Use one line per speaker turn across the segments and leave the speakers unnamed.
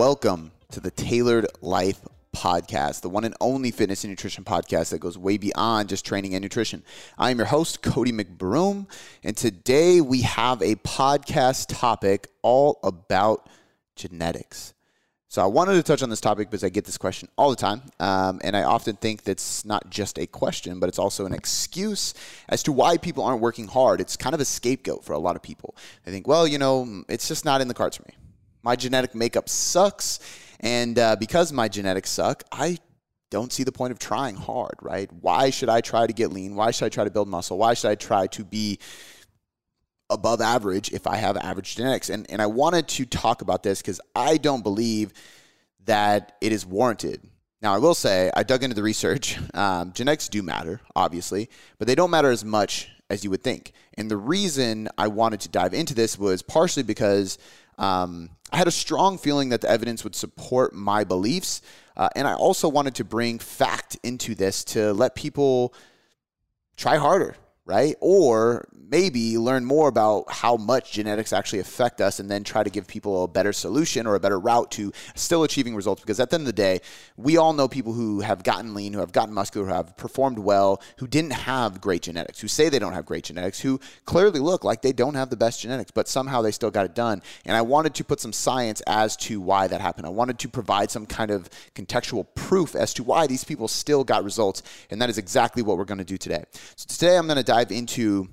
Welcome to the Tailored Life Podcast, the one and only fitness and nutrition podcast that goes way beyond just training and nutrition. I am your host, Cody McBroom, and today we have a podcast topic all about genetics. So I wanted to touch on this topic because I get this question all the time, um, and I often think that's not just a question, but it's also an excuse as to why people aren't working hard. It's kind of a scapegoat for a lot of people. They think, well, you know, it's just not in the cards for me. My genetic makeup sucks, and uh, because my genetics suck, I don't see the point of trying hard, right? Why should I try to get lean? Why should I try to build muscle? Why should I try to be above average if I have average genetics. And, and I wanted to talk about this because I don't believe that it is warranted. Now, I will say, I dug into the research. Um, genetics do matter, obviously, but they don't matter as much as you would think. And the reason I wanted to dive into this was partially because um, I had a strong feeling that the evidence would support my beliefs. Uh, and I also wanted to bring fact into this to let people try harder, right? Or maybe learn more about how much genetics actually affect us and then try to give people a better solution or a better route to still achieving results. Because at the end of the day, we all know people who have gotten lean, who have gotten muscular, who have performed well, who didn't have great genetics, who say they don't have great genetics, who clearly look like they don't have the best genetics, but somehow they still got it done. And I wanted to put some science as to why that happened. I wanted to provide some kind of contextual proof as to why these people still got results. And that is exactly what we're going to do today. So today I'm going to dive into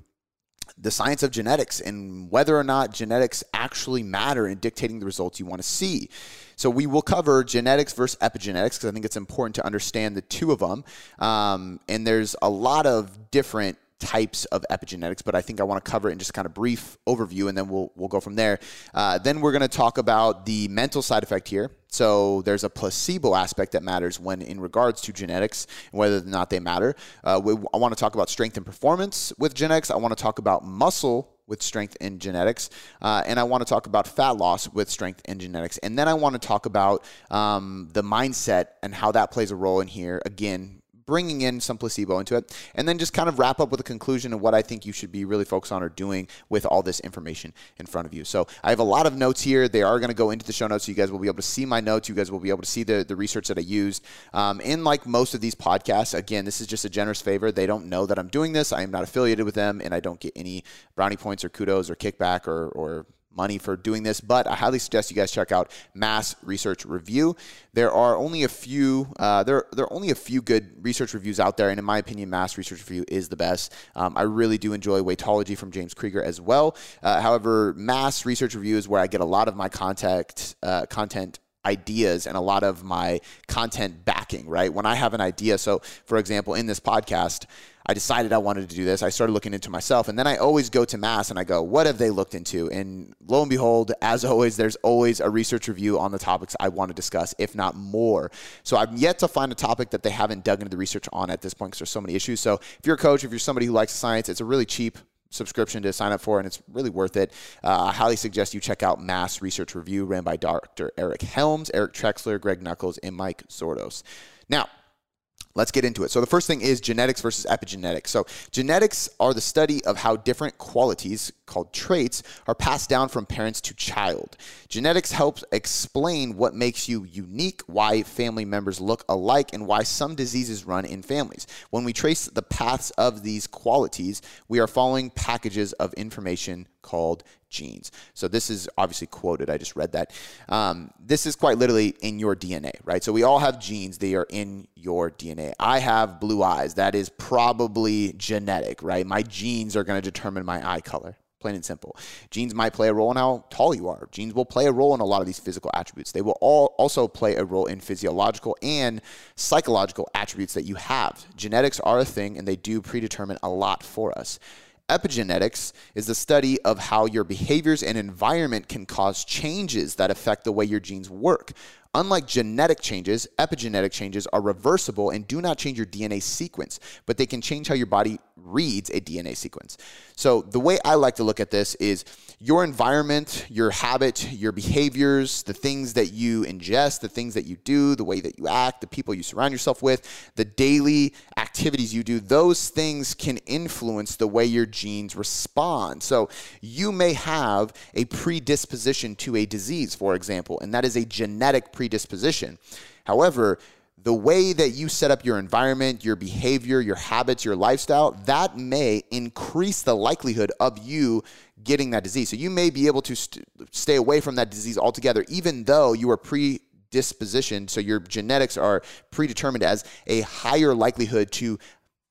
the science of genetics and whether or not genetics actually matter in dictating the results you want to see. So we will cover genetics versus epigenetics because I think it's important to understand the two of them. Um, and there's a lot of different types of epigenetics, but I think I want to cover it in just kind of brief overview, and then we'll we'll go from there. Uh, then we're going to talk about the mental side effect here. So there's a placebo aspect that matters when in regards to genetics and whether or not they matter. Uh, we, I want to talk about strength and performance with genetics. I want to talk about muscle with strength and genetics. Uh, and I want to talk about fat loss with strength and genetics. And then I want to talk about um, the mindset and how that plays a role in here. Again, bringing in some placebo into it, and then just kind of wrap up with a conclusion of what I think you should be really focused on or doing with all this information in front of you. So I have a lot of notes here. They are going to go into the show notes, so you guys will be able to see my notes. You guys will be able to see the, the research that I used. Um, in like most of these podcasts, again, this is just a generous favor. They don't know that I'm doing this. I am not affiliated with them, and I don't get any brownie points or kudos or kickback or, or money for doing this, but I highly suggest you guys check out Mass Research Review. There are only a few uh, there there are only a few good research reviews out there, and in my opinion, Mass Research Review is the best. Um, I really do enjoy Weightology from James Krieger as well. Uh, however, Mass Research Review is where I get a lot of my contact uh, content ideas and a lot of my content backing, right? When I have an idea, so for example, in this podcast, I decided I wanted to do this. I started looking into myself, and then I always go to Mass and I go, what have they looked into? And lo and behold, as always, there's always a research review on the topics I want to discuss, if not more. So I've yet to find a topic that they haven't dug into the research on at this point because there's so many issues. So if you're a coach, if you're somebody who likes science, it's a really cheap subscription to sign up for, and it's really worth it. Uh, I highly suggest you check out Mass Research Review, ran by Dr. Eric Helms, Eric Trexler, Greg Nuckols, and Mike Zourdos. Now, Let's get into it. So, the first thing is genetics versus epigenetics. So, genetics are the study of how different qualities, called traits, are passed down from parents to child. Genetics helps explain what makes you unique, why family members look alike, and why some diseases run in families. When we trace the paths of these qualities, we are following packages of information called genes. So this is obviously quoted. I just read that. Um, this is quite literally in your DNA, right? So we all have genes. They are in your DNA. I have blue eyes. That is probably genetic, right? My genes are going to determine my eye color. Plain and simple. Genes might play a role in how tall you are. Genes will play a role in a lot of these physical attributes. They will all also play a role in physiological and psychological attributes that you have. Genetics are a thing and they do predetermine a lot for us. Epigenetics is the study of how your behaviors and environment can cause changes that affect the way your genes work. Unlike genetic changes, epigenetic changes are reversible and do not change your DNA sequence, but they can change how your body reads a DNA sequence. So the way I like to look at this is your environment, your habit, your behaviors, the things that you ingest, the things that you do, the way that you act, the people you surround yourself with, the daily activities you do, those things can influence the way your genes respond. So you may have a predisposition to a disease, for example, and that is a genetic predisposition. However, the way that you set up your environment, your behavior, your habits, your lifestyle, that may increase the likelihood of you getting that disease. So you may be able to st- stay away from that disease altogether, even though you are predispositioned. So your genetics are predetermined as a higher likelihood to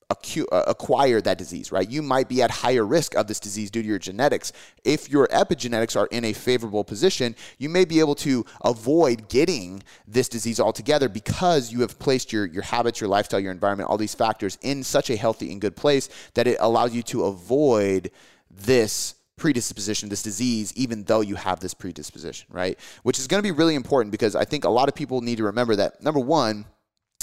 uh, acquire that disease, right? You might be at higher risk of this disease due to your genetics. If your epigenetics are in a favorable position, you may be able to avoid getting this disease altogether because you have placed your, your habits, your lifestyle, your environment, all these factors in such a healthy and good place that it allows you to avoid this predisposition, this disease, even though you have this predisposition, right? Which is going to be really important because I think a lot of people need to remember that number one,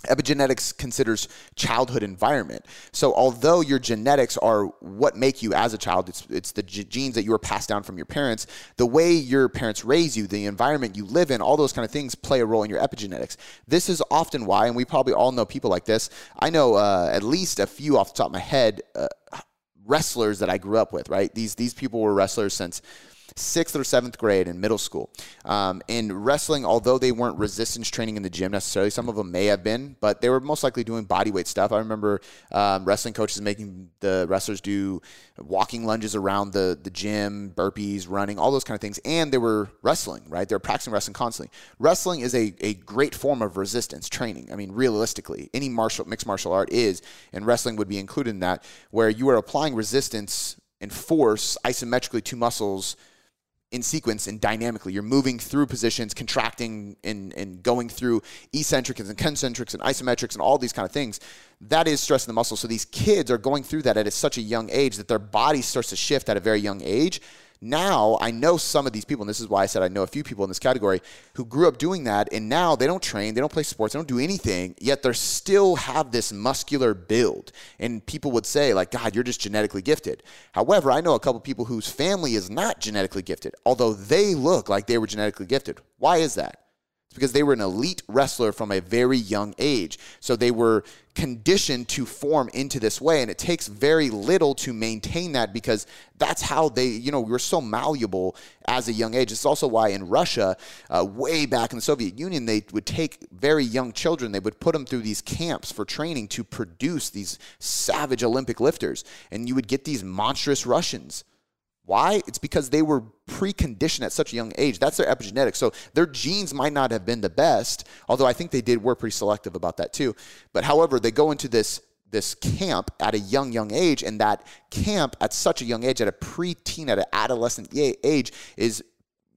Epigenetics considers childhood environment. So, although your genetics are what make you as a child, it's, it's the g- genes that you were passed down from your parents, the way your parents raise you, the environment you live in, all those kind of things play a role in your epigenetics. This is often why, and we probably all know people like this. I know uh, at least a few off the top of my head. Uh, wrestlers that I grew up with, right? These these people were wrestlers since sixth or seventh grade in middle school. Um, in wrestling, although they weren't resistance training in the gym necessarily, some of them may have been, but they were most likely doing body weight stuff. I remember um, wrestling coaches making the wrestlers do walking lunges around the, the gym, burpees, running, all those kind of things. And they were wrestling, right? They were practicing wrestling constantly. Wrestling is a, a great form of resistance training. I mean, realistically, any martial mixed martial art is, and wrestling would be included in that, where you are applying resistance and force isometrically to muscles in sequence and dynamically. You're moving through positions, contracting and, and going through eccentrics and concentrics and isometrics and all these kind of things. That is stressing the muscle. So these kids are going through that at such a young age that their body starts to shift at a very young age now I know some of these people, and this is why I said I know a few people in this category who grew up doing that, and now they don't train, they don't play sports, they don't do anything, yet they still have this muscular build. And people would say, like, God, you're just genetically gifted. However, I know a couple people whose family is not genetically gifted, although they look like they were genetically gifted. Why is that? Because they were an elite wrestler from a very young age. So they were conditioned to form into this way. And it takes very little to maintain that because that's how they, you know, we're so malleable as a young age. It's also why in Russia, uh, way back in the Soviet Union, they would take very young children, they would put them through these camps for training to produce these savage Olympic lifters. And you would get these monstrous Russians why? It's because they were preconditioned at such a young age. That's their epigenetics. So their genes might not have been the best, although I think they did were pretty selective about that too. But however, they go into this this camp at a young young age and that camp at such a young age at a preteen at an adolescent age is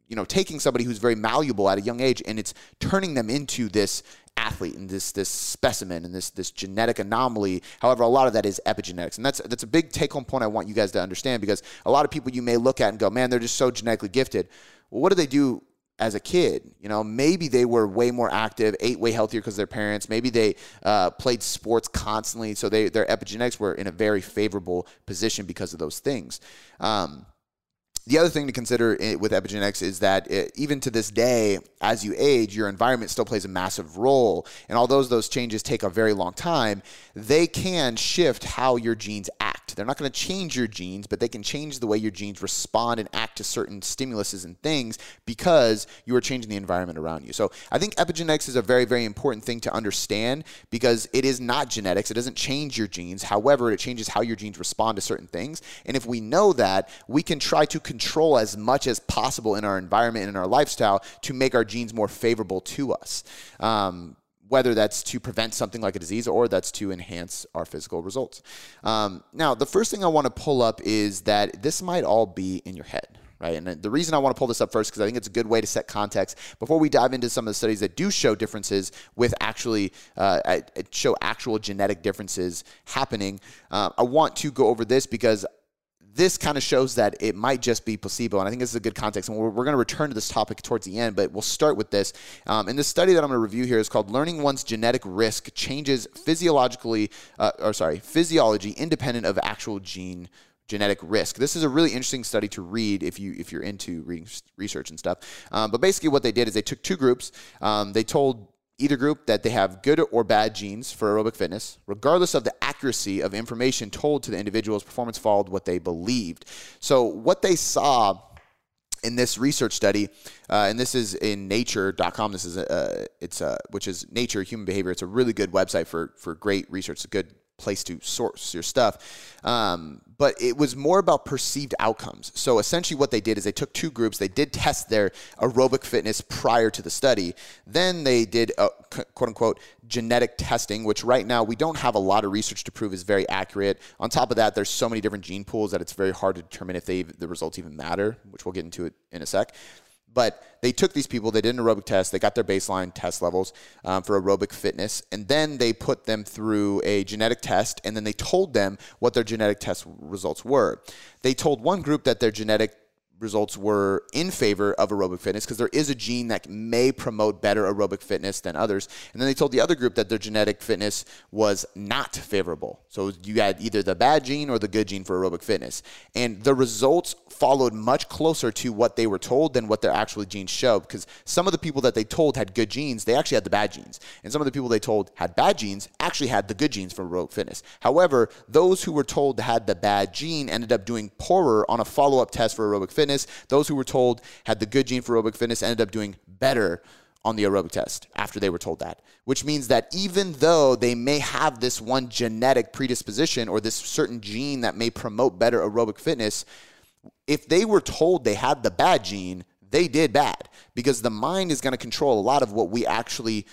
you know taking somebody who's very malleable at a young age and it's turning them into this athlete and this this specimen and this this genetic anomaly. However, a lot of that is epigenetics, and that's that's a big take home point I want you guys to understand because a lot of people you may look at and go, man, they're just so genetically gifted. Well, what do they do as a kid. You know, maybe they were way more active, ate way healthier because their parents. Maybe they uh, played sports constantly, so they their epigenetics were in a very favorable position because of those things. Um, the other thing to consider with epigenetics is that it, even to this day, as you age, your environment still plays a massive role. And although those changes take a very long time, they can shift how your genes act. They're not going to change your genes, but they can change the way your genes respond and act to certain stimuluses and things because you are changing the environment around you. So I think epigenetics is a very, very important thing to understand because it is not genetics. It doesn't change your genes. However, it changes how your genes respond to certain things. And if we know that, we can try to control as much as possible in our environment and in our lifestyle to make our genes more favorable to us. Um, whether that's to prevent something like a disease or that's to enhance our physical results. Um, now, the first thing I want to pull up is that this might all be in your head. Right. And the reason I want to pull this up first, because I think it's a good way to set context before we dive into some of the studies that do show differences with actually uh, show actual genetic differences happening. Uh, I want to go over this because this kind of shows that it might just be placebo. And I think this is a good context. And we're, we're going to return to this topic towards the end, but we'll start with this. Um, and the study that I'm going to review here is called Learning One's Genetic Risk Changes Physiologically, uh, or sorry, Physiology Independent of Actual Gene genetic risk. This is a really interesting study to read if you if you're into reading research and stuff. Um, but basically, what they did is they took two groups. Um, they told either group that they have good or bad genes for aerobic fitness, regardless of the accuracy of information told to the individual's performance followed what they believed. So what they saw in this research study, uh, and this is in Nature.com. This is a, it's a, which is Nature Human Behavior. It's a really good website for for great research. It's a good place to source your stuff. Um, but it was more about perceived outcomes. So essentially, what they did is they took two groups. They did test their aerobic fitness prior to the study. Then they did a, quote unquote genetic testing, which right now we don't have a lot of research to prove is very accurate. On top of that, there's so many different gene pools that it's very hard to determine if they the results even matter, which we'll get into it in a sec. But they took these people, they did an aerobic test, they got their baseline test levels um, for aerobic fitness, and then they put them through a genetic test, and then they told them what their genetic test results were. They told one group that their genetic results were in favor of aerobic fitness because there is a gene that may promote better aerobic fitness than others. And then they told the other group that their genetic fitness was not favorable. So you had either the bad gene or the good gene for aerobic fitness. And the results followed much closer to what they were told than what their actual genes showed because some of the people that they told had good genes, they actually had the bad genes. And some of the people they told had bad genes actually had the good genes for aerobic fitness. However, those who were told had the bad gene ended up doing poorer on a follow-up test for aerobic fitness fitness. Those who were told had the good gene for aerobic fitness ended up doing better on the aerobic test after they were told that, which means that even though they may have this one genetic predisposition or this certain gene that may promote better aerobic fitness, if they were told they had the bad gene, they did bad because the mind is going to control a lot of what we actually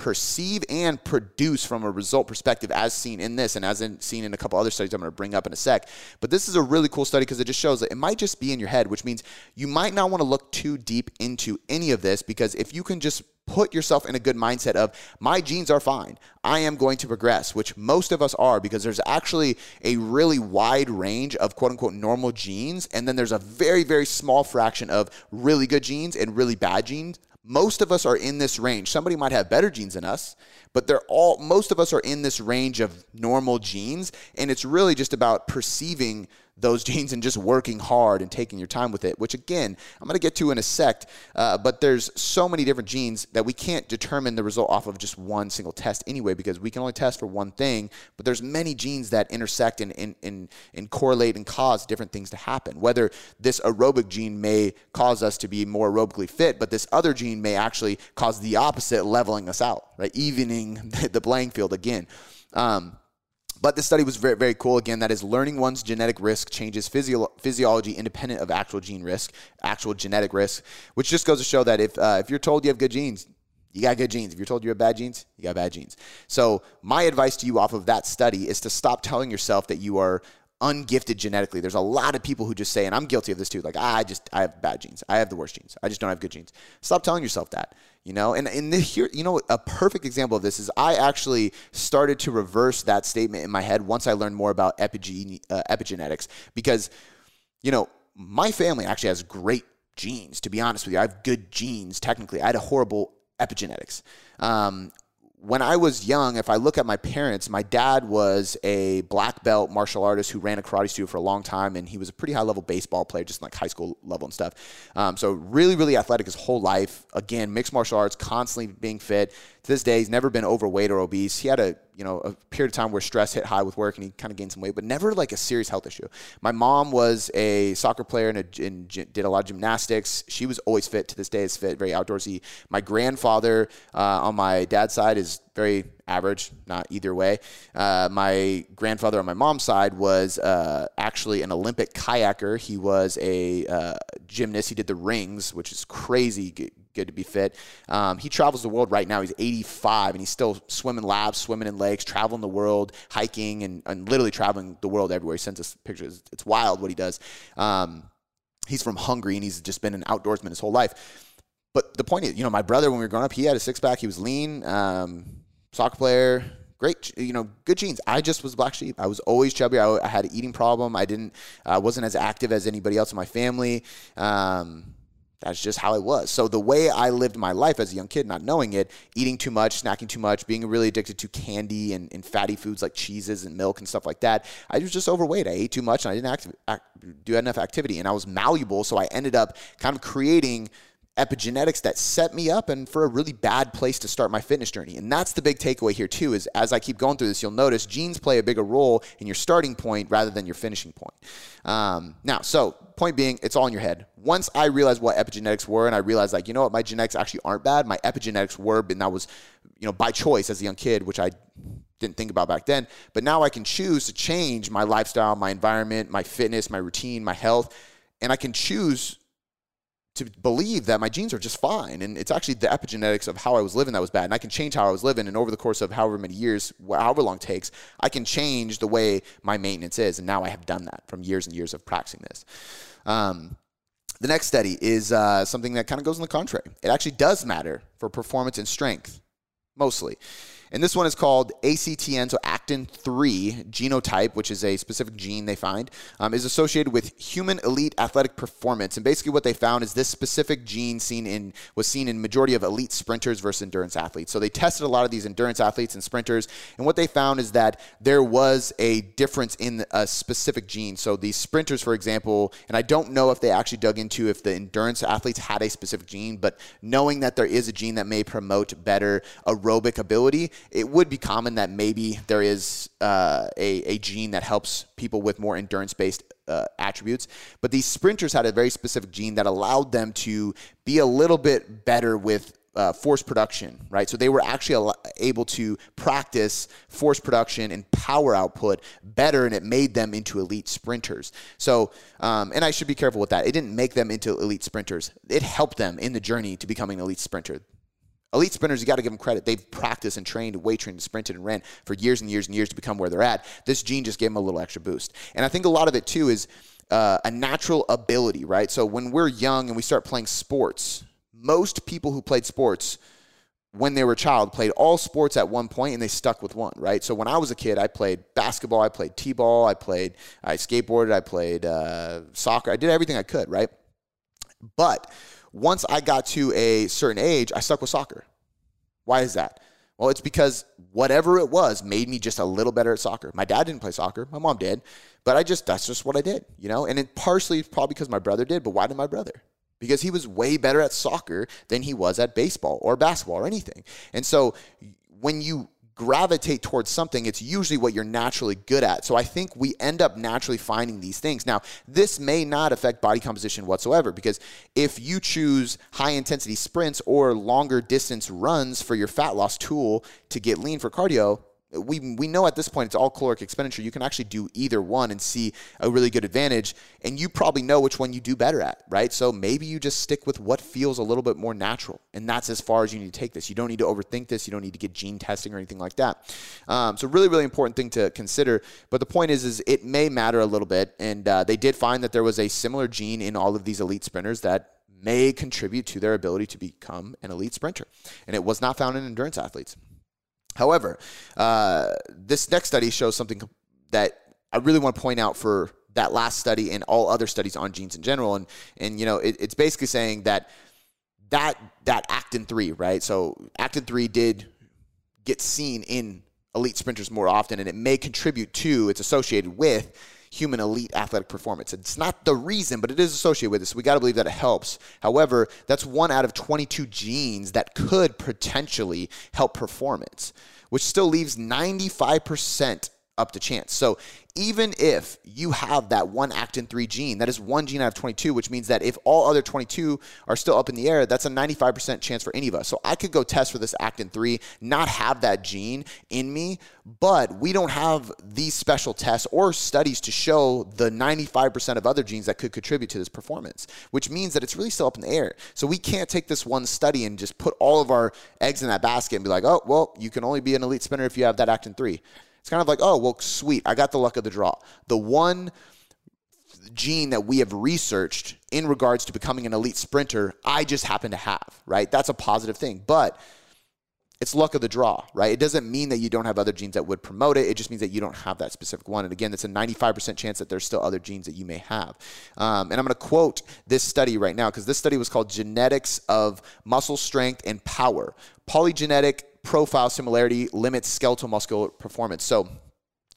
perceive and produce from a result perspective as seen in this and as in, seen in a couple other studies I'm going to bring up in a sec. But this is a really cool study because it just shows that it might just be in your head, which means you might not want to look too deep into any of this because if you can just put yourself in a good mindset of my genes are fine. I am going to progress, which most of us are because there's actually a really wide range of quote unquote normal genes. And then there's a very, very small fraction of really good genes and really bad genes. Most of us are in this range. Somebody might have better genes than us, but they're all most of us are in this range of normal genes and it's really just about perceiving those genes and just working hard and taking your time with it, which again, I'm going to get to in a sec. Uh, but there's so many different genes that we can't determine the result off of just one single test anyway, because we can only test for one thing. But there's many genes that intersect and, and, and, and correlate and cause different things to happen. Whether this aerobic gene may cause us to be more aerobically fit, but this other gene may actually cause the opposite, leveling us out, right? Evening the playing field again. Um, but this study was very, very cool. Again, that is learning one's genetic risk changes physio- physiology independent of actual gene risk, actual genetic risk, which just goes to show that if, uh, if you're told you have good genes, you got good genes. If you're told you have bad genes, you got bad genes. So, my advice to you off of that study is to stop telling yourself that you are ungifted genetically. There's a lot of people who just say, and I'm guilty of this too, like, ah, I just, I have bad genes. I have the worst genes. I just don't have good genes. Stop telling yourself that, you know? And in the here, you know, a perfect example of this is I actually started to reverse that statement in my head once I learned more about epigene, uh, epigenetics because, you know, my family actually has great genes, to be honest with you. I have good genes, technically. I had a horrible epigenetics. Um, when I was young, if I look at my parents, my dad was a black belt martial artist who ran a karate studio for a long time, and he was a pretty high level baseball player, just like high school level and stuff. Um, so really, really athletic his whole life. Again, mixed martial arts, constantly being fit. To this day, he's never been overweight or obese. He had a you know a period of time where stress hit high with work, and he kind of gained some weight, but never like a serious health issue. My mom was a soccer player and, a, and did a lot of gymnastics. She was always fit. To this day, is fit, very outdoorsy. My grandfather uh, on my dad's side is very average, not either way. Uh, my grandfather on my mom's side was uh, actually an Olympic kayaker. He was a uh, gymnast. He did the rings, which is crazy good, to be fit. Um, he travels the world right now. He's 85 and he's still swimming laps, swimming in lakes, traveling the world, hiking, and, and literally traveling the world everywhere. He sends us pictures. It's wild what he does. Um, he's from Hungary and he's just been an outdoorsman his whole life. But the point is, you know, my brother, when we were growing up, he had a six pack. He was lean. Um, soccer player, great, you know, good genes. I just was black sheep. I was always chubby. I, I had an eating problem. I didn't, I wasn't as active as anybody else in my family. Um, that's just how it was. So the way I lived my life as a young kid, not knowing it, eating too much, snacking too much, being really addicted to candy and, and fatty foods like cheeses and milk and stuff like that, I was just overweight. I ate too much and I didn't act, act, do enough activity, and I was malleable. So I ended up kind of creating epigenetics that set me up and for a really bad place to start my fitness journey. And that's the big takeaway here too is as I keep going through this, you'll notice genes play a bigger role in your starting point rather than your finishing point. Um, now, so point being, it's all in your head. Once I realized what epigenetics were and I realized like, you know what, my genetics actually aren't bad. My epigenetics were, and that was, you know, by choice as a young kid, which I didn't think about back then. But now I can choose to change my lifestyle, my environment, my fitness, my routine, my health, and I can choose to believe that my genes are just fine. And it's actually the epigenetics of how I was living that was bad. And I can change how I was living. And over the course of however many years, however long it takes, I can change the way my maintenance is. And now I have done that from years and years of practicing this. Um, the next study is uh, something that kind of goes in the contrary. It actually does matter for performance and strength, mostly. And this one is called ACTN, so actin 3 genotype, which is a specific gene they find, um, is associated with human elite athletic performance. And basically, what they found is this specific gene seen in was seen in majority of elite sprinters versus endurance athletes. So they tested a lot of these endurance athletes and sprinters, and what they found is that there was a difference in a specific gene. So these sprinters, for example, and I don't know if they actually dug into if the endurance athletes had a specific gene, but knowing that there is a gene that may promote better aerobic ability it would be common that maybe there is uh, a, a gene that helps people with more endurance based uh, attributes. But these sprinters had a very specific gene that allowed them to be a little bit better with uh, force production, right? So they were actually able to practice force production and power output better, and it made them into elite sprinters. So, um, and I should be careful with that. It didn't make them into elite sprinters. It helped them in the journey to becoming an elite sprinter. Elite sprinters, you got to give them credit. They've practiced and trained, weight trained, and sprinted and ran for years and years and years to become where they're at. This gene just gave them a little extra boost. And I think a lot of it too is uh, a natural ability, right? So when we're young and we start playing sports, most people who played sports when they were a child played all sports at one point and they stuck with one, right? So when I was a kid, I played basketball, I played t-ball, I played, I skateboarded, I played uh, soccer, I did everything I could, right? But once I got to a certain age, I stuck with soccer. Why is that? Well, it's because whatever it was made me just a little better at soccer. My dad didn't play soccer, my mom did, but I just that's just what I did, you know? And it partially probably because my brother did, but why did my brother? Because he was way better at soccer than he was at baseball or basketball or anything. And so when you gravitate towards something, it's usually what you're naturally good at. So I think we end up naturally finding these things. Now, this may not affect body composition whatsoever because if you choose high intensity sprints or longer distance runs for your fat loss tool to get lean for cardio, we we know at this point it's all caloric expenditure. You can actually do either one and see a really good advantage, and you probably know which one you do better at, right? So maybe you just stick with what feels a little bit more natural, and that's as far as you need to take this. You don't need to overthink this. You don't need to get gene testing or anything like that. Um, so really, really important thing to consider. But the point is, is it may matter a little bit, and uh, they did find that there was a similar gene in all of these elite sprinters that may contribute to their ability to become an elite sprinter, and it was not found in endurance athletes. However, uh, this next study shows something that I really want to point out for that last study and all other studies on genes in general. And and you know, it, it's basically saying that that that actin three, right? So actin three did get seen in elite sprinters more often, and it may contribute to it's associated with human elite athletic performance. It's not the reason, but it is associated with this. So we got to believe that it helps. However, that's one out of 22 genes that could potentially help performance, which still leaves 95% up to chance. So even if you have that one actin 3 gene, that is one gene out of 22, which means that if all other 22 are still up in the air, that's a 95% chance for any of us. So I could go test for this actin 3, not have that gene in me, but we don't have these special tests or studies to show the 95% of other genes that could contribute to this performance, which means that it's really still up in the air. So we can't take this one study and just put all of our eggs in that basket and be like, oh, well, you can only be an elite spinner if you have that actin 3. It's kind of like, oh, well, sweet. I got the luck of the draw. The one gene that we have researched in regards to becoming an elite sprinter, I just happen to have, right? That's a positive thing. But it's luck of the draw, right? It doesn't mean that you don't have other genes that would promote it. It just means that you don't have that specific one. And again, it's a 95% chance that there's still other genes that you may have. Um, and I'm going to quote this study right now because this study was called Genetics of Muscle Strength and Power. Polygenetic profile similarity limits skeletal muscular performance. So,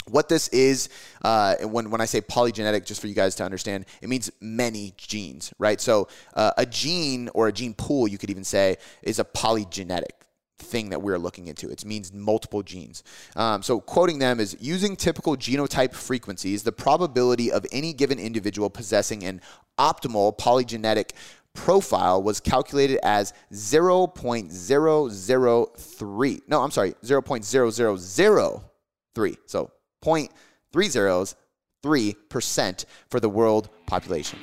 what this is, uh, when, when I say polygenetic, just for you guys to understand, it means many genes, right? So uh, a gene or a gene pool, you could even say, is a polygenetic thing that we're looking into. It means multiple genes. Um, so, quoting them is using typical genotype frequencies, the probability of any given individual possessing an optimal polygenetic profile was calculated as 0.003. No, I'm sorry, 0.0003. So 0.303% for the world population.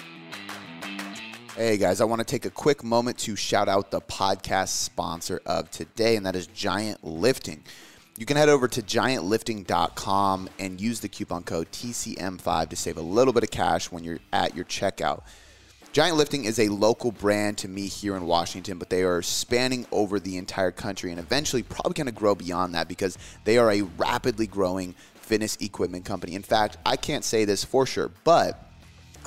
Hey guys, I want to take a quick moment to shout out the podcast sponsor of today, and that is Giant Lifting. You can head over to giantlifting.com and use the coupon code TCM5 to save a little bit of cash when you're at your checkout. Giant Lifting is a local brand to me here in Washington, but they are spanning over the entire country and eventually probably going to grow beyond that because they are a rapidly growing fitness equipment company. In fact, I can't say this for sure, but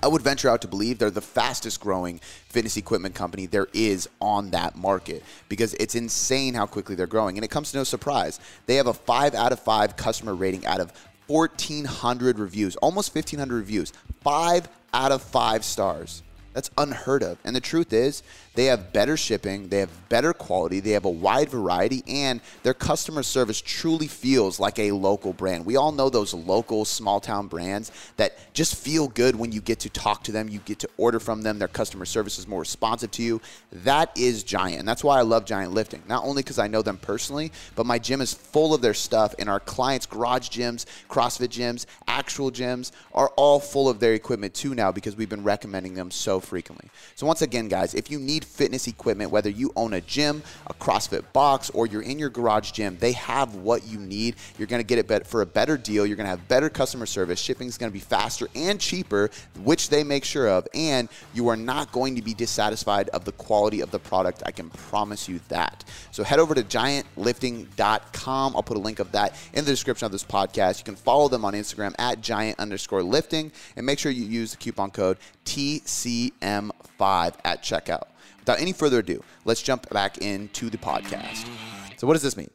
I would venture out to believe they're the fastest growing fitness equipment company there is on that market because it's insane how quickly they're growing. And it comes to no surprise. They have a five out of five customer rating out of 1,400 reviews, almost 1,500 reviews, five out of five stars. That's unheard of. And the truth is, they have better shipping, they have better quality, they have a wide variety, and their customer service truly feels like a local brand. We all know those local small town brands that just feel good when you get to talk to them, you get to order from them, their customer service is more responsive to you. That is Giant. And that's why I love Giant Lifting. Not only because I know them personally, but my gym is full of their stuff, and our clients' garage gyms, CrossFit gyms, actual gyms are all full of their equipment too now because we've been recommending them so frequently. So, once again, guys, if you need fitness equipment, whether you own a gym, a CrossFit box, or you're in your garage gym, they have what you need. You're going to get it for a better deal. You're going to have better customer service. Shipping is going to be faster and cheaper, which they make sure of. And you are not going to be dissatisfied of the quality of the product. I can promise you that. So, head over to giantlifting.com. I'll put a link of that in the description of this podcast. You can follow them on Instagram at giant underscore lifting and make sure you use the coupon code TCM5 at checkout. Without any further ado, let's jump back into the podcast. So, what does this mean?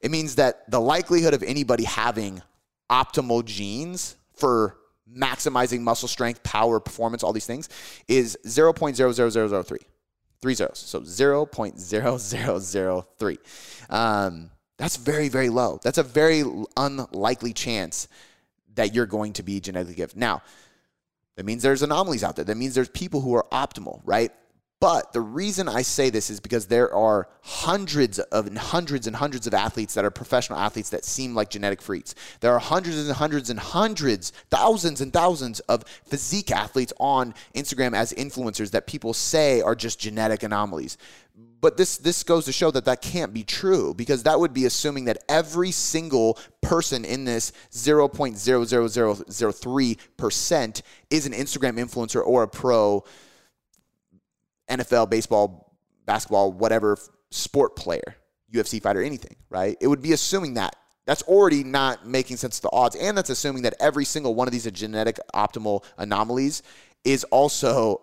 It means that the likelihood of anybody having optimal genes for maximizing muscle strength, power, performance, all these things is 0.00003. Three zeros. So 0.0003. Um, that's very, very low. That's a very unlikely chance that you're going to be genetically gifted. Now, that means there's anomalies out there. That means there's people who are optimal, right? But the reason I say this is because there are hundreds of and hundreds and hundreds of athletes that are professional athletes that seem like genetic freaks. There are hundreds and hundreds and hundreds, thousands and thousands of physique athletes on Instagram as influencers that people say are just genetic anomalies. But this this goes to show that that can't be true because that would be assuming that every single person in this 0.00003% is an Instagram influencer or a pro NFL, baseball, basketball, whatever sport player, UFC fighter, anything, right? It would be assuming that. That's already not making sense to the odds. And that's assuming that every single one of these genetic optimal anomalies is also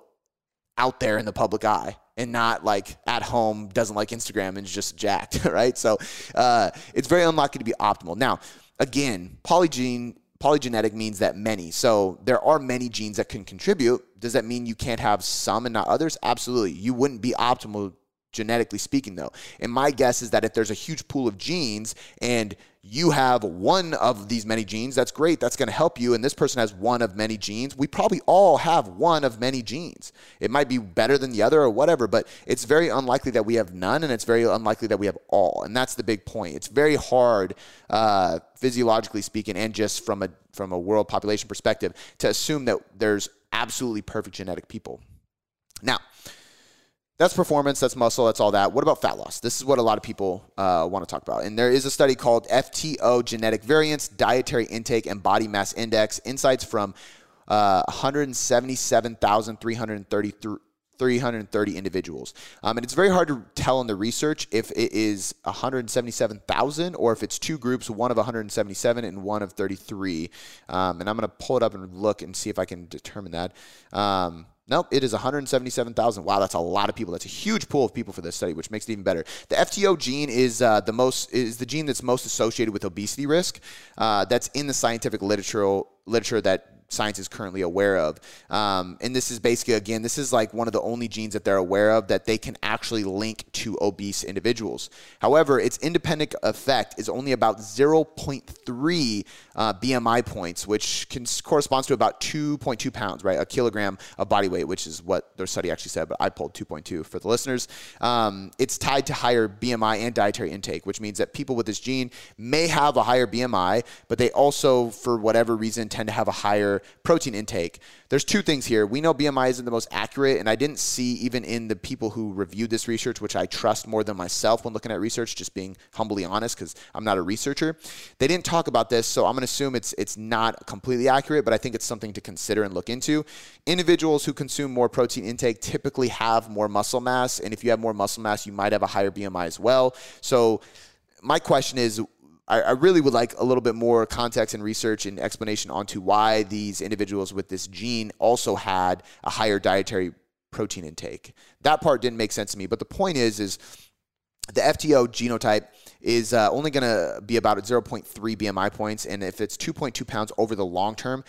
out there in the public eye and not like at home, doesn't like Instagram and is just jacked, right? So uh, it's very unlikely to be optimal. Now, again, polygene polygenetic means that many. So there are many genes that can contribute. Does that mean you can't have some and not others? Absolutely. You wouldn't be optimal genetically speaking, though. And my guess is that if there's a huge pool of genes and you have one of these many genes, that's great. That's going to help you. And this person has one of many genes. We probably all have one of many genes. It might be better than the other or whatever, but it's very unlikely that we have none, and it's very unlikely that we have all. And that's the big point. It's very hard, uh, physiologically speaking, and just from a from a world population perspective, to assume that there's absolutely perfect genetic people. Now, that's performance, that's muscle, that's all that. What about fat loss? This is what a lot of people uh, want to talk about. And there is a study called FTO Genetic Variants, Dietary Intake, and Body Mass Index Insights from uh, 177,333 330 individuals. Um, and it's very hard to tell in the research if it is 177,000 or if it's two groups, one of 177 and one of 33. Um, and I'm going to pull it up and look and see if I can determine that. Um, Nope, it is 177,000. Wow, that's a lot of people. That's a huge pool of people for this study, which makes it even better. The FTO gene is uh, the most is the gene that's most associated with obesity risk. Uh, that's in the scientific literature literature that science is currently aware of. Um, and this is basically, again, this is like one of the only genes that they're aware of that they can actually link to obese individuals. However, its independent effect is only about 0.3 uh, BMI points, which can, corresponds to about 2.2 pounds, right? A kilogram of body weight, which is what their study actually said, but I pulled 2.2 for the listeners. Um, it's tied to higher BMI and dietary intake, which means that people with this gene may have a higher BMI, but they also, for whatever reason, tend to have a higher protein intake. There's two things here. We know BMI isn't the most accurate, and I didn't see even in the people who reviewed this research, which I trust more than myself when looking at research, just being humbly honest because I'm not a researcher. They didn't talk about this, so I'm going to assume it's it's not completely accurate, but I think it's something to consider and look into. Individuals who consume more protein intake typically have more muscle mass, and if you have more muscle mass, you might have a higher BMI as well. So my question is I, really would like a little bit more context and research and explanation onto why these individuals with this gene also had a higher dietary protein intake. That part didn't make sense to me. But the point is, is the FTO genotype is uh, only going to be about 0.3 BMI points, and if it's 2.2 pounds over the long term,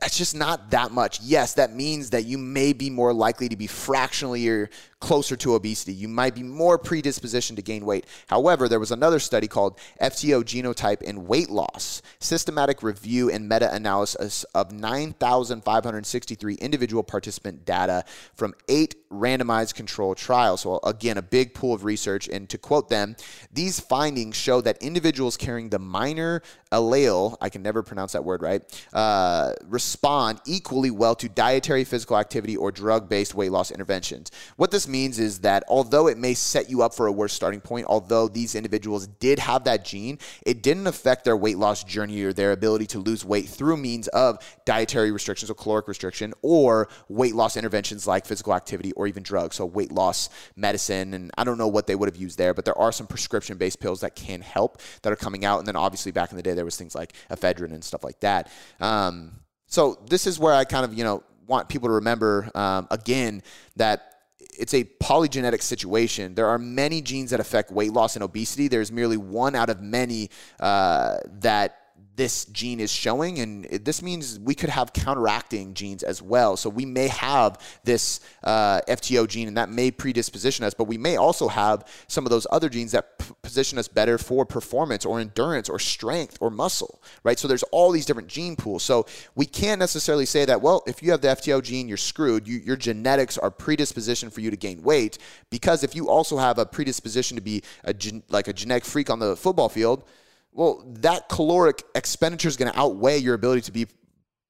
that's just not that much. Yes, that means that you may be more likely to be fractionally or closer to obesity. You might be more predispositioned to gain weight. However, there was another study called FTO Genotype and Weight Loss Systematic Review and Meta Analysis of 9,563 individual participant data from eight randomized control trials. So, again, a big pool of research. And to quote them, these findings show that individuals carrying the minor allele, I can never pronounce that word right, uh, respond equally well to dietary, physical activity, or drug based weight loss interventions. What this means is that although it may set you up for a worse starting point, although these individuals did have that gene, it didn't affect their weight loss journey or their ability to lose weight through means of dietary restrictions or caloric restriction or weight loss interventions like physical activity or even drugs. So, weight loss medicine. And I don't know what they would have used there, but there are some prescription based pills that can help that are coming out. And then obviously back in the day, there was things like ephedrine and stuff like that. Um, so, this is where I kind of, you know, want people to remember um, again that it's a polygenetic situation. There are many genes that affect weight loss and obesity. There's merely one out of many uh, that this gene is showing. And this means we could have counteracting genes as well. So we may have this uh, FTO gene and that may predisposition us, but we may also have some of those other genes that p- position us better for performance or endurance or strength or muscle, right? So there's all these different gene pools. So we can't necessarily say that, well, if you have the FTO gene, you're screwed. You, your genetics are predisposition for you to gain weight because if you also have a predisposition to be a gen- like a genetic freak on the football field, well, that caloric expenditure is going to outweigh your ability to be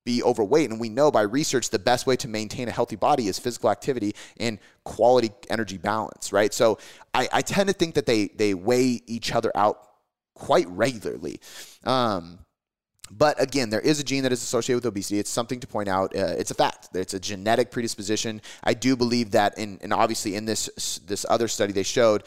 be overweight. And we know by research the best way to maintain a healthy body is physical activity and quality energy balance, right? So I, I tend to think that they they weigh each other out quite regularly. Um, but again, there is a gene that is associated with obesity. It's something to point out. Uh, it's a fact. It's a genetic predisposition. I do believe that, in, and obviously in this this other study they showed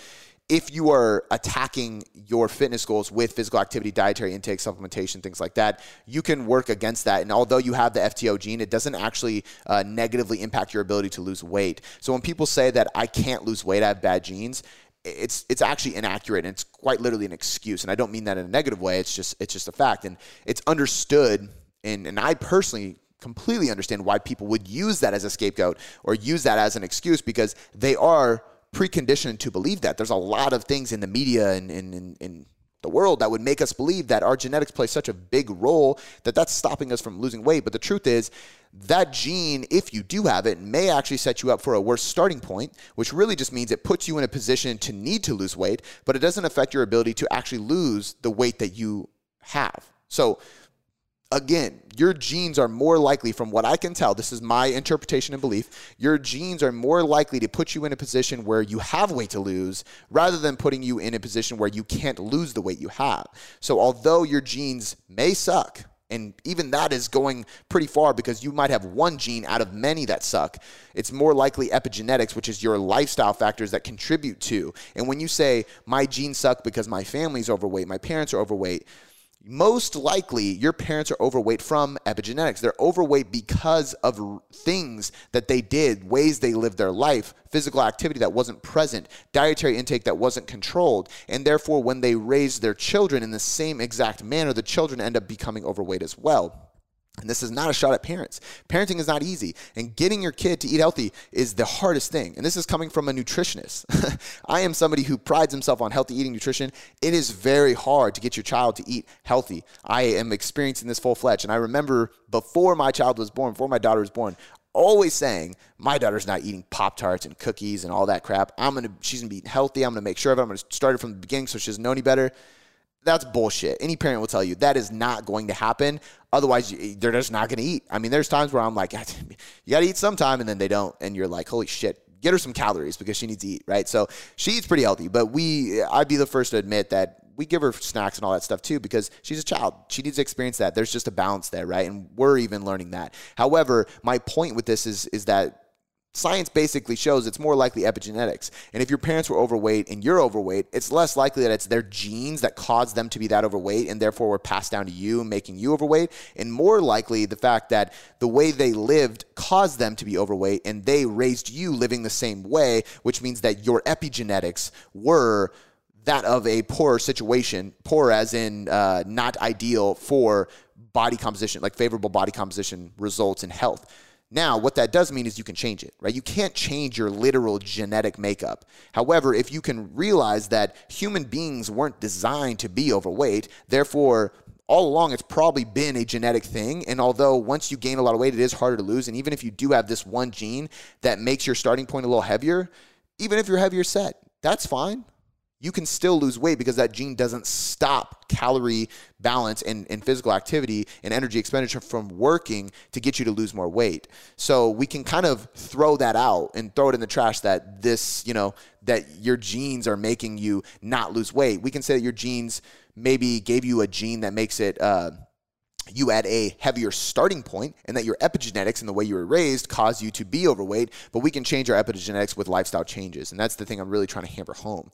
if you are attacking your fitness goals with physical activity, dietary intake, supplementation, things like that, you can work against that. And although you have the FTO gene, it doesn't actually uh, negatively impact your ability to lose weight. So when people say that I can't lose weight, I have bad genes, it's it's actually inaccurate and it's quite literally an excuse. And I don't mean that in a negative way. It's just it's just a fact. And it's understood. And and I personally completely understand why people would use that as a scapegoat or use that as an excuse because they are preconditioned to believe that. There's a lot of things in the media and in, the world that would make us believe that our genetics play such a big role that that's stopping us from losing weight. But the truth is, that gene, if you do have it, may actually set you up for a worse starting point, which really just means it puts you in a position to need to lose weight, but it doesn't affect your ability to actually lose the weight that you have. So again, your genes are more likely, from what I can tell, this is my interpretation and belief, your genes are more likely to put you in a position where you have weight to lose rather than putting you in a position where you can't lose the weight you have. So, although your genes may suck, And even that is going pretty far because you might have one gene out of many that suck. It's more likely epigenetics, which is your lifestyle factors that contribute to. And when you say, my genes suck because my family's overweight, my parents are overweight, most likely your parents are overweight from epigenetics. They're overweight because of things that they did, ways they lived their life, physical activity that wasn't present, dietary intake that wasn't controlled. And therefore, when they raise their children in the same exact manner, the children end up becoming overweight as well. And this is not a shot at parents. Parenting is not easy, and getting your kid to eat healthy is the hardest thing. And this is coming from a nutritionist. I am somebody who prides himself on healthy eating nutrition. It is very hard to get your child to eat healthy. I am experiencing this full fledged. And I remember before my child was born, before my daughter was born, always saying, My daughter's not eating Pop Tarts and cookies and all that crap. I'm gonna, she's gonna be healthy. I'm gonna make sure of it. I'm gonna start it from the beginning so she doesn't know any better that's bullshit. Any parent will tell you that is not going to happen. Otherwise, they're just not going to eat. I mean, there's times where I'm like, you got to eat sometime, and then they don't, and you're like, holy shit. Get her some calories because she needs to eat, right? So she eats pretty healthy, but we, I'd be the first to admit that we give her snacks and all that stuff too because she's a child. She needs to experience that. There's just a balance there, right? And we're even learning that. However, my point with this is is that Science basically shows it's more likely epigenetics. And if your parents were overweight and you're overweight, it's less likely that it's their genes that caused them to be that overweight and therefore were passed down to you, making you overweight. And more likely the fact that the way they lived caused them to be overweight and they raised you living the same way, which means that your epigenetics were that of a poor situation, poor as in uh, not ideal for body composition, like favorable body composition results in health. Now, what that does mean is you can change it, right? You can't change your literal genetic makeup. However, if you can realize that human beings weren't designed to be overweight, therefore, all along it's probably been a genetic thing. And although once you gain a lot of weight, it is harder to lose. And even if you do have this one gene that makes your starting point a little heavier, even if you're heavier set, that's fine you can still lose weight because that gene doesn't stop calorie balance and, and physical activity and energy expenditure from working to get you to lose more weight. So we can kind of throw that out and throw it in the trash that this, you know, that your genes are making you not lose weight. We can say that your genes maybe gave you a gene that makes it, uh, you at a heavier starting point and that your epigenetics and the way you were raised cause you to be overweight, but we can change our epigenetics with lifestyle changes. And that's the thing I'm really trying to hammer home.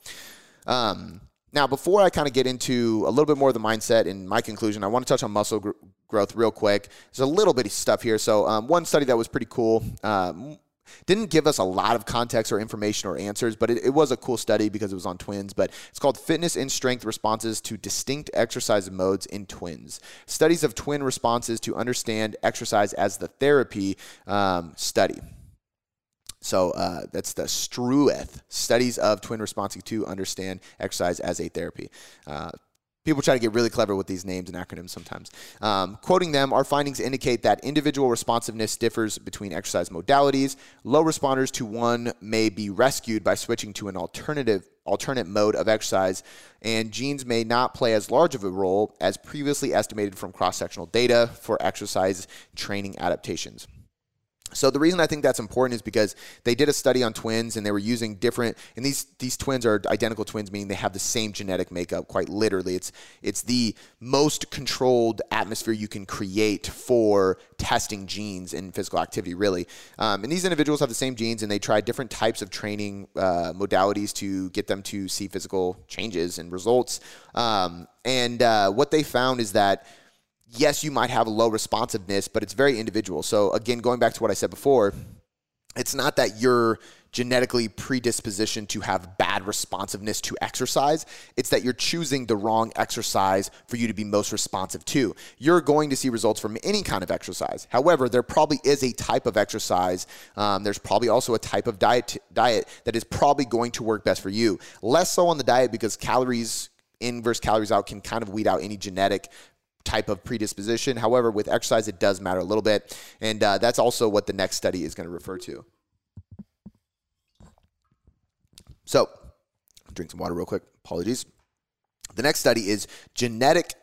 Um, now, before I kind of get into a little bit more of the mindset and my conclusion, I want to touch on muscle gr- growth real quick. There's a little bit of stuff here. So, um, one study that was pretty cool. Um, didn't give us a lot of context or information or answers, but it, it, was a cool study because it was on twins. But it's called Fitness and Strength Responses to Distinct Exercise Modes in Twins. Studies of twin responses to understand exercise as the therapy um, study. So uh, that's the Strueth studies of twin responding to understand exercise as a therapy. Uh, People try to get really clever with these names and acronyms sometimes. Um, quoting them, our findings indicate that individual responsiveness differs between exercise modalities. Low responders to one may be rescued by switching to an alternative alternate mode of exercise, and genes may not play as large of a role as previously estimated from cross-sectional data for exercise training adaptations. So the reason I think that's important is because they did a study on twins and they were using different and these these twins are identical twins meaning they have the same genetic makeup quite literally. It's it's the most controlled atmosphere you can create for testing genes in physical activity really. Um, and these individuals have the same genes and they tried different types of training uh, modalities to get them to see physical changes and results. Um, and uh, what they found is that yes, you might have a low responsiveness, but it's very individual. So again, going back to what I said before, it's not that you're genetically predispositioned to have bad responsiveness to exercise. It's that you're choosing the wrong exercise for you to be most responsive to. You're going to see results from any kind of exercise. However, there probably is a type of exercise. Um, there's probably also a type of diet diet that is probably going to work best for you. Less so on the diet because calories in versus calories out can kind of weed out any genetic type of predisposition. However, with exercise, it does matter a little bit. And uh, that's also what the next study is going to refer to. So, drink some water real quick. Apologies. The next study is genetic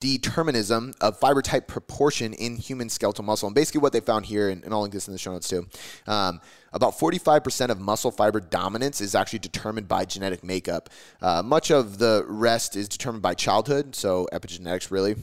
determinism of fiber type proportion in human skeletal muscle. And basically, what they found here, and, and I'll link this in the show notes too, um, about 45% of muscle fiber dominance is actually determined by genetic makeup. Uh, much of the rest is determined by childhood, so epigenetics really.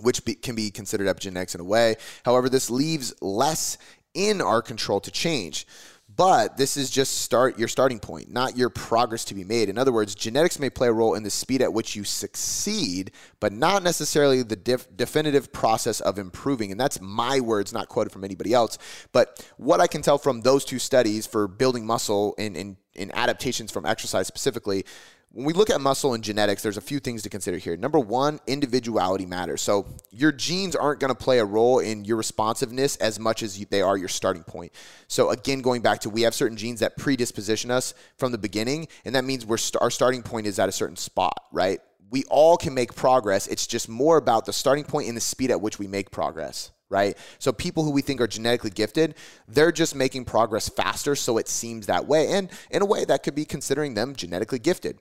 Which be, can be considered epigenetics in a way. However, this leaves less in our control to change. But this is just start your starting point, not your progress to be made. In other words, genetics may play a role in the speed at which you succeed, but not necessarily the def- definitive process of improving. And that's my words, not quoted from anybody else. But what I can tell from those two studies for building muscle in, in adaptations from exercise specifically when we look at muscle and genetics, there's a few things to consider here. Number one, individuality matters. So your genes aren't going to play a role in your responsiveness as much as they are your starting point. So again, going back to we have certain genes that predisposition us from the beginning, and that means we're st- our starting point is at a certain spot, right? We all can make progress. It's just more about the starting point and the speed at which we make progress right? So people who we think are genetically gifted, they're just making progress faster, so it seems that way. And in a way, that could be considering them genetically gifted.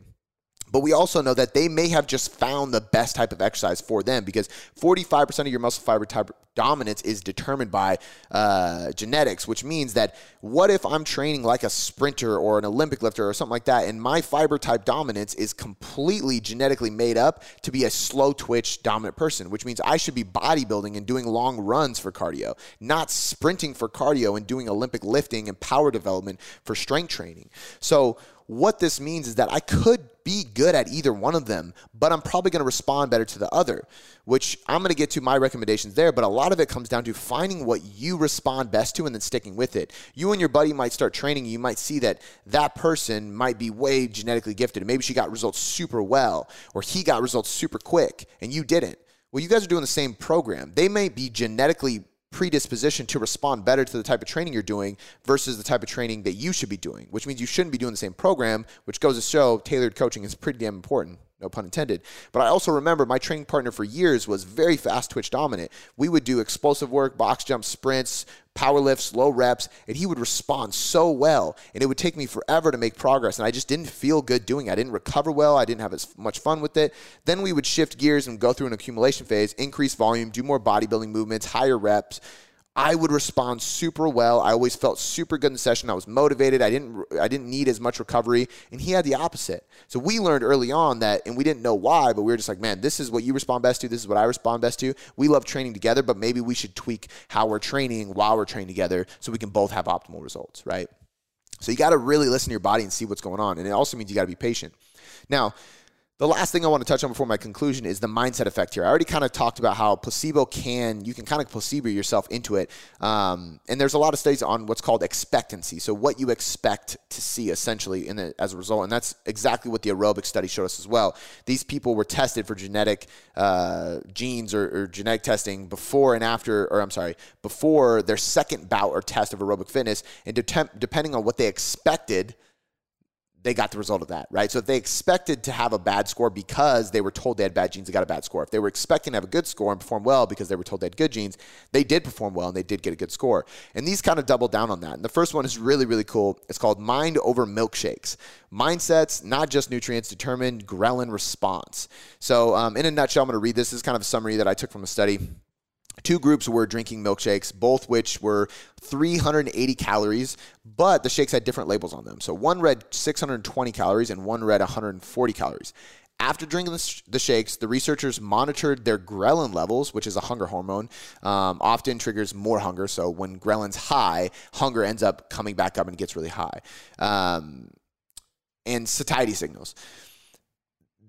But we also know that they may have just found the best type of exercise for them because 45% of your muscle fiber type dominance is determined by uh, genetics, which means that what if I'm training like a sprinter or an Olympic lifter or something like that, and my fiber type dominance is completely genetically made up to be a slow twitch dominant person, which means I should be bodybuilding and doing long runs for cardio, not sprinting for cardio and doing Olympic lifting and power development for strength training. So, what this means is that I could be good at either one of them, but I'm probably going to respond better to the other, which I'm going to get to my recommendations there. But a lot of it comes down to finding what you respond best to and then sticking with it. You and your buddy might start training. You might see that that person might be way genetically gifted. Maybe she got results super well, or he got results super quick, and you didn't. Well, you guys are doing the same program. They may be genetically predisposition to respond better to the type of training you're doing versus the type of training that you should be doing, which means you shouldn't be doing the same program, which goes to show tailored coaching is pretty damn important no pun intended. But I also remember my training partner for years was very fast twitch dominant. We would do explosive work, box jump sprints, power lifts, low reps, and he would respond so well. And it would take me forever to make progress. And I just didn't feel good doing it. I didn't recover well. I didn't have as much fun with it. Then we would shift gears and go through an accumulation phase, increase volume, do more bodybuilding movements, higher reps. I would respond super well. I always felt super good in the session. I was motivated. I didn't I didn't need as much recovery, and he had the opposite. So we learned early on that, and we didn't know why, but we were just like, man, this is what you respond best to. This is what I respond best to. We love training together, but maybe we should tweak how we're training while we're training together, so we can both have optimal results, right? So you got to really listen to your body and see what's going on, and it also means you got to be patient. Now, the last thing I want to touch on before my conclusion is the mindset effect here. I already kind of talked about how placebo can, you can kind of placebo yourself into it. Um, and there's a lot of studies on what's called expectancy. So, what you expect to see essentially in the, as a result. And that's exactly what the aerobic study showed us as well. These people were tested for genetic uh, genes or, or genetic testing before and after, or I'm sorry, before their second bout or test of aerobic fitness. And de- depending on what they expected, they got the result of that, right? So if they expected to have a bad score because they were told they had bad genes, they got a bad score. If they were expecting to have a good score and perform well because they were told they had good genes, they did perform well and they did get a good score. And these kind of double down on that. And the first one is really, really cool. It's called Mind Over Milkshakes. Mindsets, not just nutrients, determine ghrelin response. So um, in a nutshell, I'm going to read this. This is kind of a summary that I took from a study. Two groups were drinking milkshakes, both which were 380 calories, but the shakes had different labels on them. So one read 620 calories and one read 140 calories. After drinking the, shakes, the researchers monitored their ghrelin levels, which is a hunger hormone, um, often triggers more hunger. So when ghrelin's high, hunger ends up coming back up and gets really high. Um, and satiety signals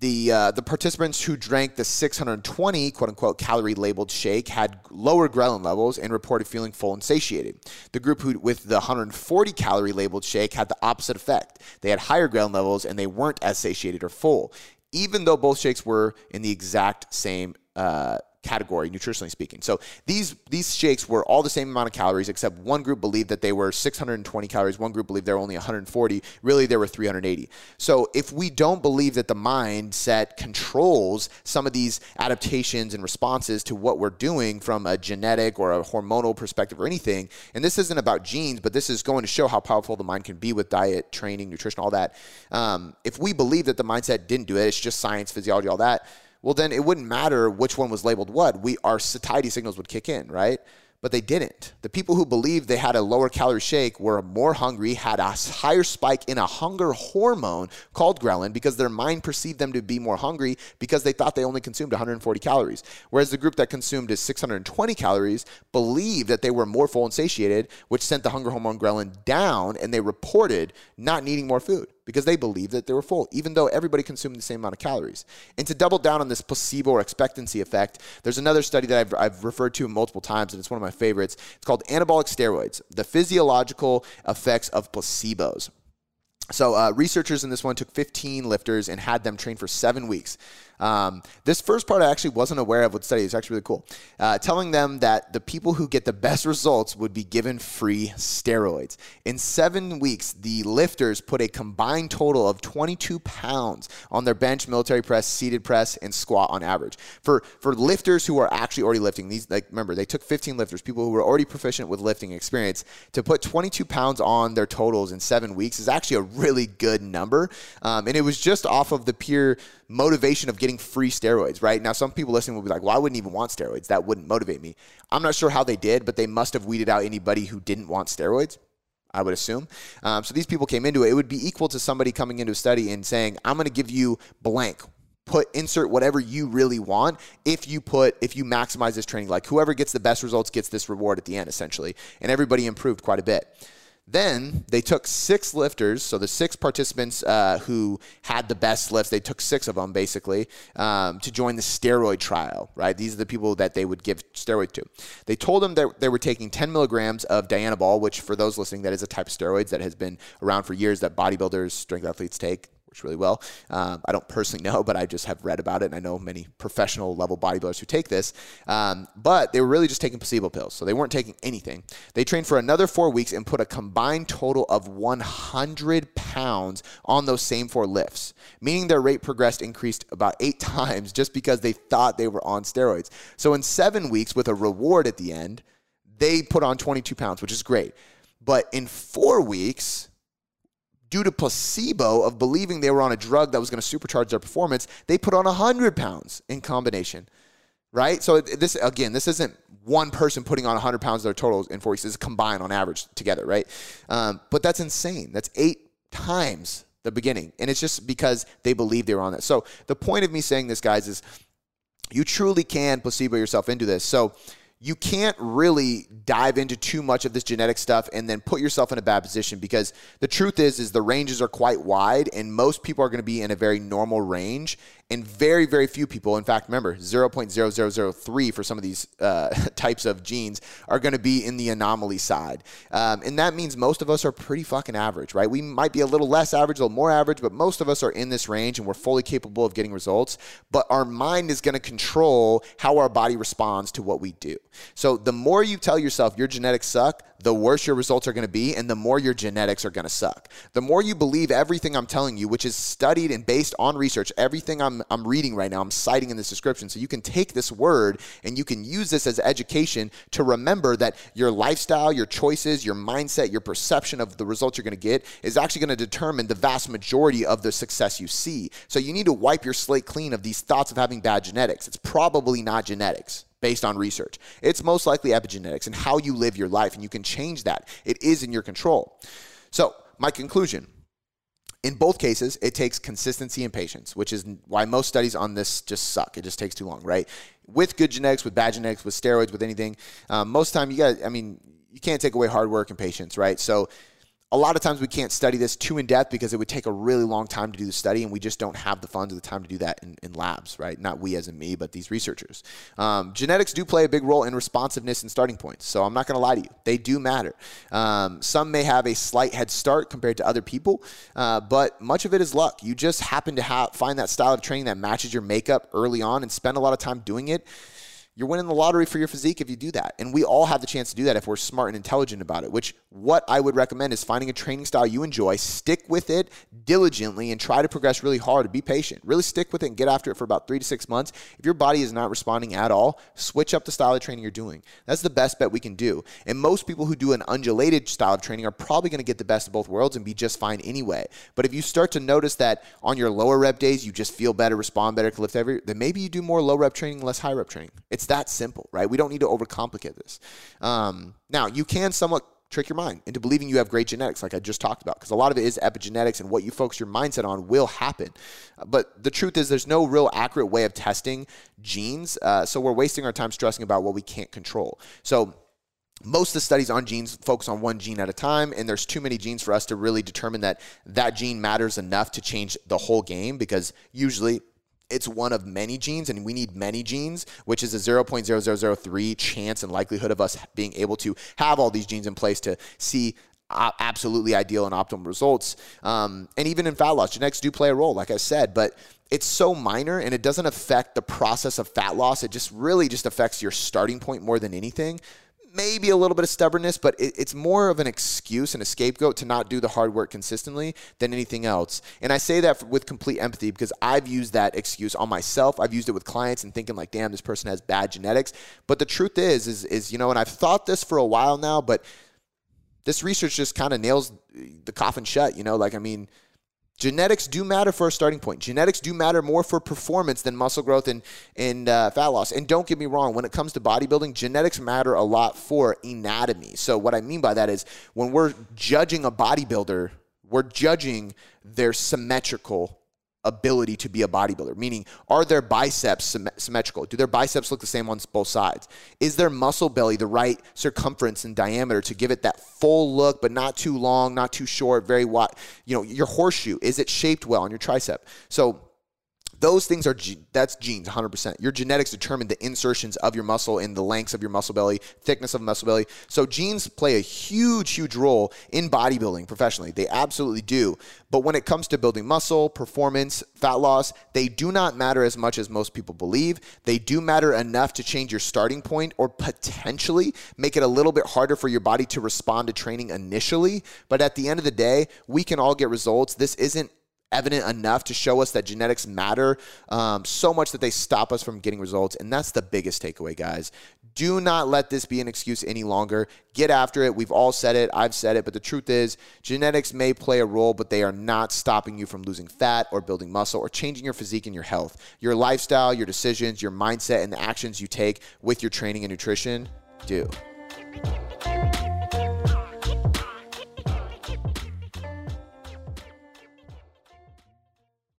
the uh, the participants who drank the 620 quote unquote calorie labeled shake had lower ghrelin levels and reported feeling full and satiated. The group who with the 140 calorie labeled shake had the opposite effect. They had higher ghrelin levels and they weren't as satiated or full, even though both shakes were in the exact same uh, category, nutritionally speaking. So these these shakes were all the same amount of calories, except one group believed that they were 620 calories. One group believed they were only 140. Really, there were 380. So if we don't believe that the mindset controls some of these adaptations and responses to what we're doing from a genetic or a hormonal perspective or anything, and this isn't about genes, but this is going to show how powerful the mind can be with diet, training, nutrition, all that. Um, if we believe that the mindset didn't do it, it's just science, physiology, all that well, then it wouldn't matter which one was labeled what. We our satiety signals would kick in, right? but they didn't. The people who believed they had a lower calorie shake were more hungry, had a higher spike in a hunger hormone called ghrelin because their mind perceived them to be more hungry because they thought they only consumed 140 calories. Whereas the group that consumed 620 calories believed that they were more full and satiated, which sent the hunger hormone ghrelin down, and they reported not needing more food because they believed that they were full, even though everybody consumed the same amount of calories. And to double down on this placebo or expectancy effect, there's another study that I've, I've referred to multiple times, and it's one of my favorites. It's called Anabolic Steroids The Physiological Effects of Placebos. So, uh, researchers in this one took 15 lifters and had them train for seven weeks. Um, this first part I actually wasn't aware of with study. It's actually really cool. Uh, telling them that the people who get the best results would be given free steroids. In seven weeks, the lifters put a combined total of 22 pounds on their bench, military press, seated press, and squat on average. For for lifters who are actually already lifting, these like remember they took 15 lifters, people who were already proficient with lifting experience, to put 22 pounds on their totals in seven weeks is actually a really good number. Um, and it was just off of the pure motivation of getting free steroids, right? Now, some people listening will be like, well, I wouldn't even want steroids. That wouldn't motivate me. I'm not sure how they did, but they must have weeded out anybody who didn't want steroids. I would assume. Um, so these people came into it. It would be equal to somebody coming into a study and saying, I'm going to give you blank. Put insert whatever you really want if you put if you maximize this training. Like whoever gets the best results gets this reward at the end, essentially. And everybody improved quite a bit. Then they took six lifters, so the six participants uh, who had the best lifts, they took six of them basically um, to join the steroid trial, right? These are the people that they would give steroid to. They told them that they were taking 10 milligrams of Dianabol, which for those listening, that is a type of steroids that has been around for years that bodybuilders, strength athletes take works really well. Um, I don't personally know, but I just have read about it, and I know many professional level bodybuilders who take this. Um, but they were really just taking placebo pills, so they weren't taking anything. They trained for another four weeks and put a combined total of 100 pounds on those same four lifts, meaning their rate progressed increased about eight times just because they thought they were on steroids. So in seven weeks, with a reward at the end, they put on 22 pounds, which is great. But in four weeks, due to placebo of believing they were on a drug that was going to supercharge their performance, they put on 100 pounds in combination, right? So this again, this isn't one person putting on 100 pounds of their totals in four weeks. Is combined on average together, right? Um, but that's insane. That's eight times the beginning, and it's just because they believe they were on that. So the point of me saying this, guys, is you truly can placebo yourself into this. So you can't really dive into too much of this genetic stuff and then put yourself in a bad position because the truth is is the ranges are quite wide and most people are going to be in a very normal range and very very few people in fact remember 0.0003 for some of these uh, types of genes are going to be in the anomaly side. Um, and that means most of us are pretty fucking average right? We might be a little less average a little more average but most of us are in this range and we're fully capable of getting results. But our mind is going to control how our body responds to what we do so the more you tell yourself your genetics suck the worse your results are going to be and the more your genetics are going to suck the more you believe everything i'm telling you which is studied and based on research everything i'm I'm, reading right now, I'm citing in this description. So you can take this word and you can use this as education to remember that your lifestyle, your choices, your mindset, your perception of the results you're going to get is actually going to determine the vast majority of the success you see. So you need to wipe your slate clean of these thoughts of having bad genetics. It's probably not genetics based on research. It's most likely epigenetics and how you live your life, and you can change that. It is in your control. So, my conclusion in both cases, it takes consistency and patience, which is why most studies on this just suck. It just takes too long, right? With good genetics, with bad genetics, with steroids, with anything, um, most time you got. I mean, you can't take away hard work and patience, right? So a lot of times we can't study this too in depth because it would take a really long time to do the study, and we just don't have the funds or the time to do that in, in labs, right? Not we as in me, but these researchers. Um, genetics do play a big role in responsiveness and starting points, so I'm not going to lie to you. They do matter. Um, some may have a slight head start compared to other people, uh, but much of it is luck. You just happen to find that style of training that matches your makeup early on and spend a lot of time doing it you're winning the lottery for your physique if you do that. And we all have the chance to do that if we're smart and intelligent about it, which what I would recommend is finding a training style you enjoy, stick with it diligently and try to progress really hard. Be patient. Really stick with it and get after it for about 3 to 6 months. If your body is not responding at all, switch up the style of training you're doing. That's the best bet we can do. And most people who do an undulated style of training are probably going to get the best of both worlds and be just fine anyway. But if you start to notice that on your lower rep days you just feel better, respond better, lift heavier, then maybe you do more low rep training, less high rep training. It's It's that simple, right? We don't need to overcomplicate this. Um, now, you can somewhat trick your mind into believing you have great genetics, like I just talked about, because a lot of it is epigenetics and what you focus your mindset on will happen. But the truth is, there's no real accurate way of testing genes. Uh, so we're wasting our time stressing about what we can't control. So most of the studies on genes focus on one gene at a time and there's too many genes for us to really determine that that gene matters enough to change the whole game because usually it's one of many genes and we need many genes which is a 0.0003 chance and likelihood of us being able to have all these genes in place to see absolutely ideal and optimal results um, and even in fat loss genetics do play a role like i said but it's so minor and it doesn't affect the process of fat loss. It just really just affects your starting point more than anything maybe a little bit of stubbornness, but it, it's more of an excuse and a scapegoat to not do the hard work consistently than anything else. And I say that with complete empathy because I've used that excuse on myself. I've used it with clients and thinking like, damn, this person has bad genetics. But the truth is, is, is you know, and I've thought this for a while now, but this research just kind of nails the coffin shut. You know, like I mean Genetics do matter for a starting point. Genetics do matter more for performance than muscle growth and, and uh, fat loss. And don't get me wrong, when it comes to bodybuilding, genetics matter a lot for anatomy. So, what I mean by that is when we're judging a bodybuilder, we're judging their symmetrical ability to be a bodybuilder? Meaning, are their biceps symmetrical? Do their biceps look the same on both sides? Is their muscle belly the right circumference and diameter to give it that full look, but not too long, not too short, very wide? You know, your horseshoe, is it shaped well on your tricep? So, those things are that's genes 100% your genetics determine the insertions of your muscle and the lengths of your muscle belly thickness of muscle belly. So genes play a huge huge role in bodybuilding professionally. They absolutely do. But when it comes to building muscle performance fat loss they do not matter as much as most people believe. They do matter enough to change your starting point or potentially make it a little bit harder for your body to respond to training initially. But at the end of the day we can all get results. This isn't evident enough to show us that genetics matter um, so much that they stop us from getting results. And that's the biggest takeaway, guys. Do not let this be an excuse any longer. Get after it. We've all said it. I've said it. But the truth is, genetics may play a role, but they are not stopping you from losing fat or building muscle or changing your physique and your health. Your lifestyle, your decisions, your mindset, and the actions you take with your training and nutrition do.